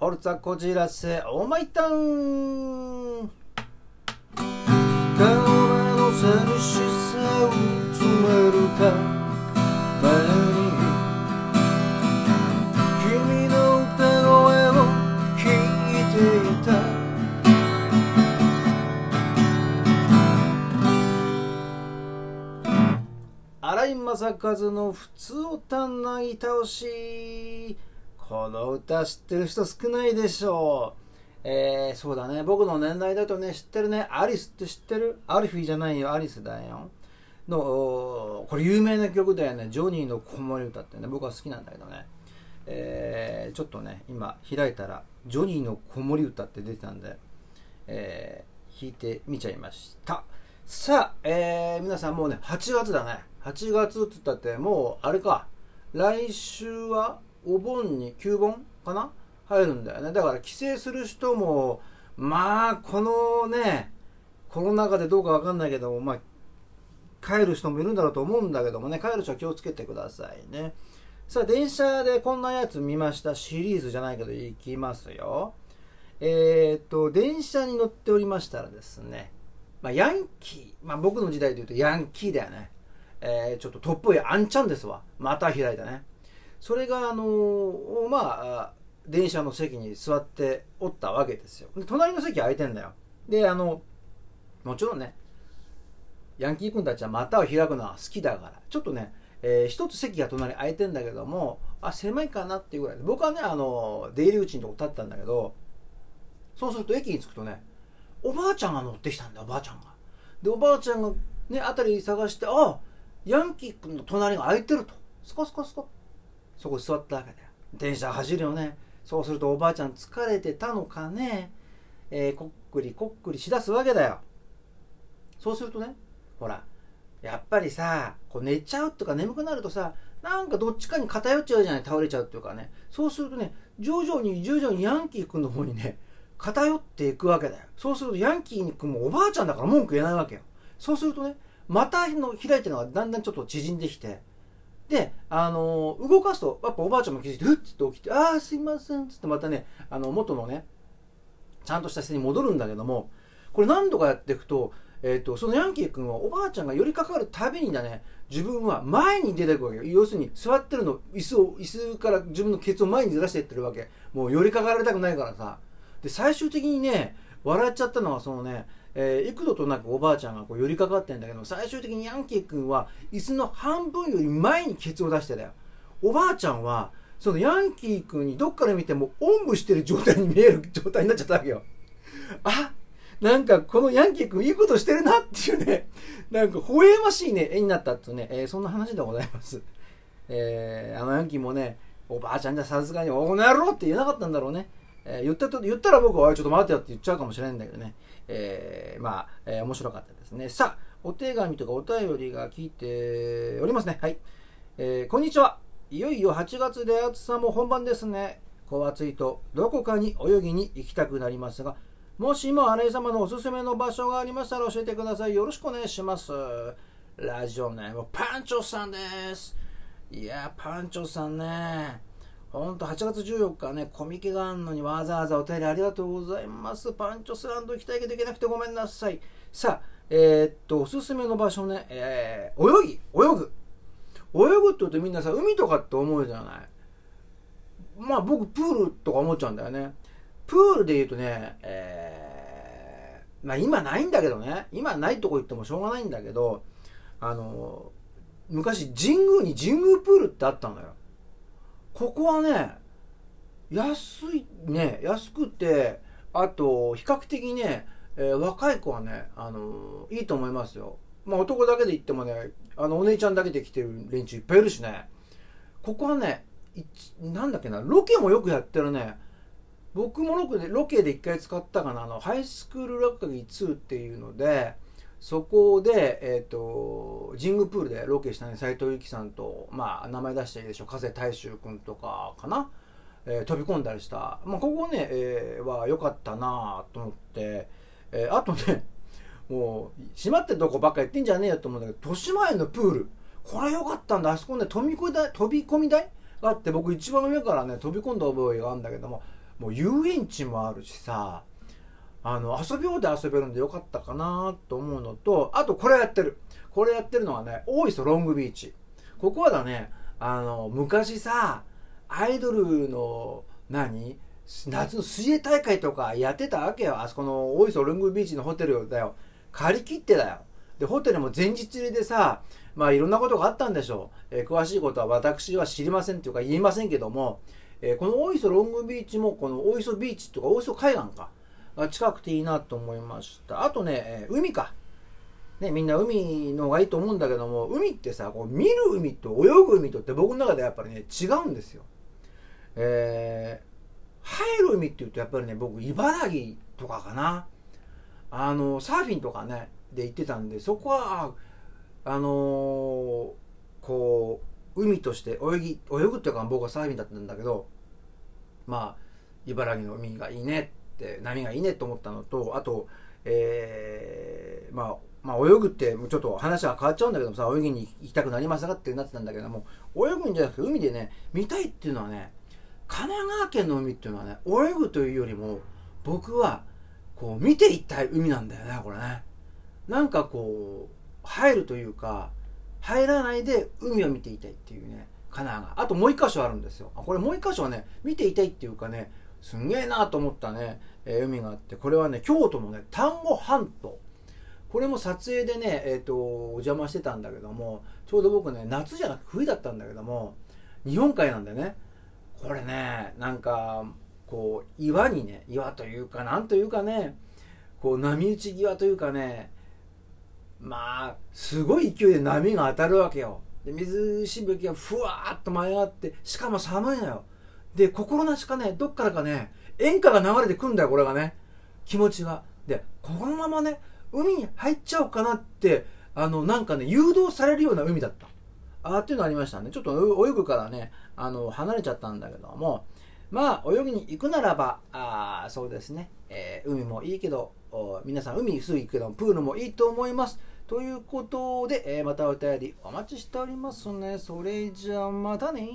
ホルツァこじらせオーマイタウン顔の寂しさを詰めるために君の歌声を聞いていた。荒井正和の「普通をたんなぎ倒し」この歌知ってる人少ないでしょう。えー、そうだね。僕の年代だとね知ってるね。アリスって知ってる？アルフィーじゃないよ。アリスだよ。のこれ有名な曲だよね。ジョニーの子守歌ってね。僕は好きなんだけどね。えー、ちょっとね今開いたらジョニーの子守歌って出てたんで、えー、弾いてみちゃいました。さあ、えー、皆さんもうね8月だね。8月って言ったってもうあれか。来週は？お盆に9盆かな？入るんだよねだから帰省する人もまあこのねコロナ禍でどうかわかんないけどもまあ帰る人もいるんだろうと思うんだけどもね帰る人は気をつけてくださいねさあ電車でこんなやつ見ましたシリーズじゃないけどいきますよえっ、と電車に乗っておりましたらですねまあ、ヤンキー、まあ、僕の時代で言うとヤンキーだよね。えー、ちょっとトップへあんちゃんですわ。また開いたね。それが、あの、まあ、電車の席に座っておったわけですよ。で隣の席空いてんだよ。で、あの、もちろんね、ヤンキー君たちは股を開くのは好きだから、ちょっとね、えー、一つ席が隣空いてんだけども、あ、狭いかなっていうぐらいで、僕はね、あの、出入り口のとこ立ったんだけど、そうすると駅に着くとね、おばあちゃんが乗ってきたんだおばあちゃんが。で、おばあちゃんがね、辺り探して、あヤンキー君の隣が空いてると。スコスコスコ。そこ座ったわけだよ。電車走るよね。そうするとおばあちゃん疲れてたのかね、えー、こっくりこっくりしだすわけだよ。そうするとね、ほら、やっぱりさ、こう寝ちゃうとか眠くなるとさ、なんかどっちかに偏っちゃうじゃない、倒れちゃうっていうかね。そうするとね、徐々に徐々にヤンキー君の方にね、偏っていくわけだよ。そうするとヤンキー君もおばあちゃんだから文句言えないわけよ。そうするとね、またの開いてるのがだんだんちょっと縮んできて、で、あのー、動かすと、やっぱおばあちゃんも気づいて、ふっつって起きて、ああ、すいません、つってまたね、あの、元のね、ちゃんとした姿勢に戻るんだけども、これ何度かやっていくと、えっ、ー、と、そのヤンキー君はおばあちゃんが寄りかかるたびにだね、自分は前に出ていくわけよ。要するに、座ってるの、椅子を、椅子から自分のケツを前にずらしていってるわけ。もう寄りかかられたくないからさ。で、最終的にね、笑っちゃったのは、そのね、えー、幾度となくおばあちゃんがこう寄りかかってんだけど、最終的にヤンキー君は椅子の半分より前にケツを出してだよ。おばあちゃんは、そのヤンキー君にどっから見てもおんぶしてる状態に見える状態になっちゃったわけよ。あなんかこのヤンキー君いいことしてるなっていうね、なんか微笑ましいね、絵になったってね、えー、そんな話でございます。えー、あのヤンキーもね、おばあちゃんじゃさすがに、おこの野郎って言えなかったんだろうね。えー、言ったと、言ったら僕は、ちょっと待ってよって言っちゃうかもしれないんだけどね。えー、まあ、えー、面白かったですね。さあ、お手紙とかお便りが来ておりますね。はい。えー、こんにちは。いよいよ8月で暑さも本番ですね。こう暑いと、どこかに泳ぎに行きたくなりますが、もしも新井様のおすすめの場所がありましたら教えてください。よろしくお願いします。ラジオネーム、パンチョさんです。いや、パンチョさんね。ほんと8月14日ね、コミケがあんのにわざわざお便りありがとうございます。パンチョスランド行きたいけど行けなくてごめんなさい。さあ、えー、っと、おすすめの場所ね、えー、泳ぎ、泳ぐ。泳ぐって言うとみんなさ、海とかって思うじゃない。まあ僕、プールとか思っちゃうんだよね。プールで言うとね、えー、まあ今ないんだけどね、今ないとこ行ってもしょうがないんだけど、あの、昔神宮に神宮プールってあったのよ。ここはね、安いね、安くて、あと、比較的ね、えー、若い子はね、あのー、いいと思いますよ。まあ男だけで行ってもね、あの、お姉ちゃんだけで来てる連中いっぱいいるしね。ここはね、なんだっけな、ロケもよくやってるね。僕もロケで、ロケで一回使ったかな、あの、ハイスクール落書き2っていうので、そこで、えっ、ー、と、神宮プールでロケしたね、斎藤由貴さんと、まあ、名前出していいでしょう、風大衆君とかかな、えー、飛び込んだりした。まあ、ここね、えー、は良かったなと思って、えー、あとね、もう、閉まってるとこばっかやってんじゃねえよと思うんだけど、豊島園のプール、これ良かったんだ。あそこね、飛び込み台、飛び込み台？があって、僕一番上からね、飛び込んだ覚えがあるんだけども、もう遊園地もあるしさ。あの遊びようで遊べるんでよかったかなと思うのとあとこれやってる。これやってるのはね大磯ロングビーチ。ここはだねあの昔さアイドルの何夏の水泳大会とかやってたわけよ。あそこの大磯ロングビーチのホテルだよ。借り切ってだよ。でホテルも前日入りでさまあいろんなことがあったんでしょう、えー、詳しいことは私は知りませんというか言いませんけども、えー、この大磯ロングビーチもこの大磯ビーチとか大磯海岸か。近くていいなと思いました。あとね、海か。ね、みんな海の方がいいと思うんだけども海ってさこう見る海と泳ぐ海とって僕の中でやっぱりね違うんですよ。えー、入る海っていうとやっぱりね僕茨城とかかな。あのサーフィンとかねで行ってたんでそこはあのー、こう海として泳ぎ泳ぐっていうか僕はサーフィンだったんだけどまあ茨城の海がいいねって波がいいねと思ったのとあと、えー、まあまあ、泳ぐってちょっと話は変わっちゃうんだけどさ泳ぎに行きたくなりましたかってなってたんだけども泳ぐんじゃなくて海でね見たいっていうのはね神奈川県の海っていうのはね泳ぐというよりも僕はこう見ていたい海なんだよねこれね。なんかこう入るというか入らないで海を見ていたいっていうね神奈川。あともう一箇所あるんですよ。これもう一箇所はね見ていたいっていうかねすんげえなと思ったね、えー、海があって。これはね京都のね丹後半島。これも撮影でね、えーと、お邪魔してたんだけどもちょうど僕ね夏じゃなくて冬だったんだけども日本海なんでね。これねなんかこう岩にね岩というかなんというかねこう波打ち際というかねまあすごい勢いで波が当たるわけよ。で水しぶきがふわーっと舞い上がってしかも寒いのよ。で心なしかねどっからかね演歌が流れてくんだよこれがね気持ちがでこのままね海に入っちゃおうかなって、あの、なんかね、誘導されるような海だった。あっていうのありましたね。ちょっと泳ぐからね、あの、離れちゃったんだけども、まあ、泳ぎに行くならば、あそうですね、えー、海もいいけど、皆さん海すぐ行くけど、プールもいいと思います。ということで、えー、またお便りお待ちしておりますね。それじゃあまたね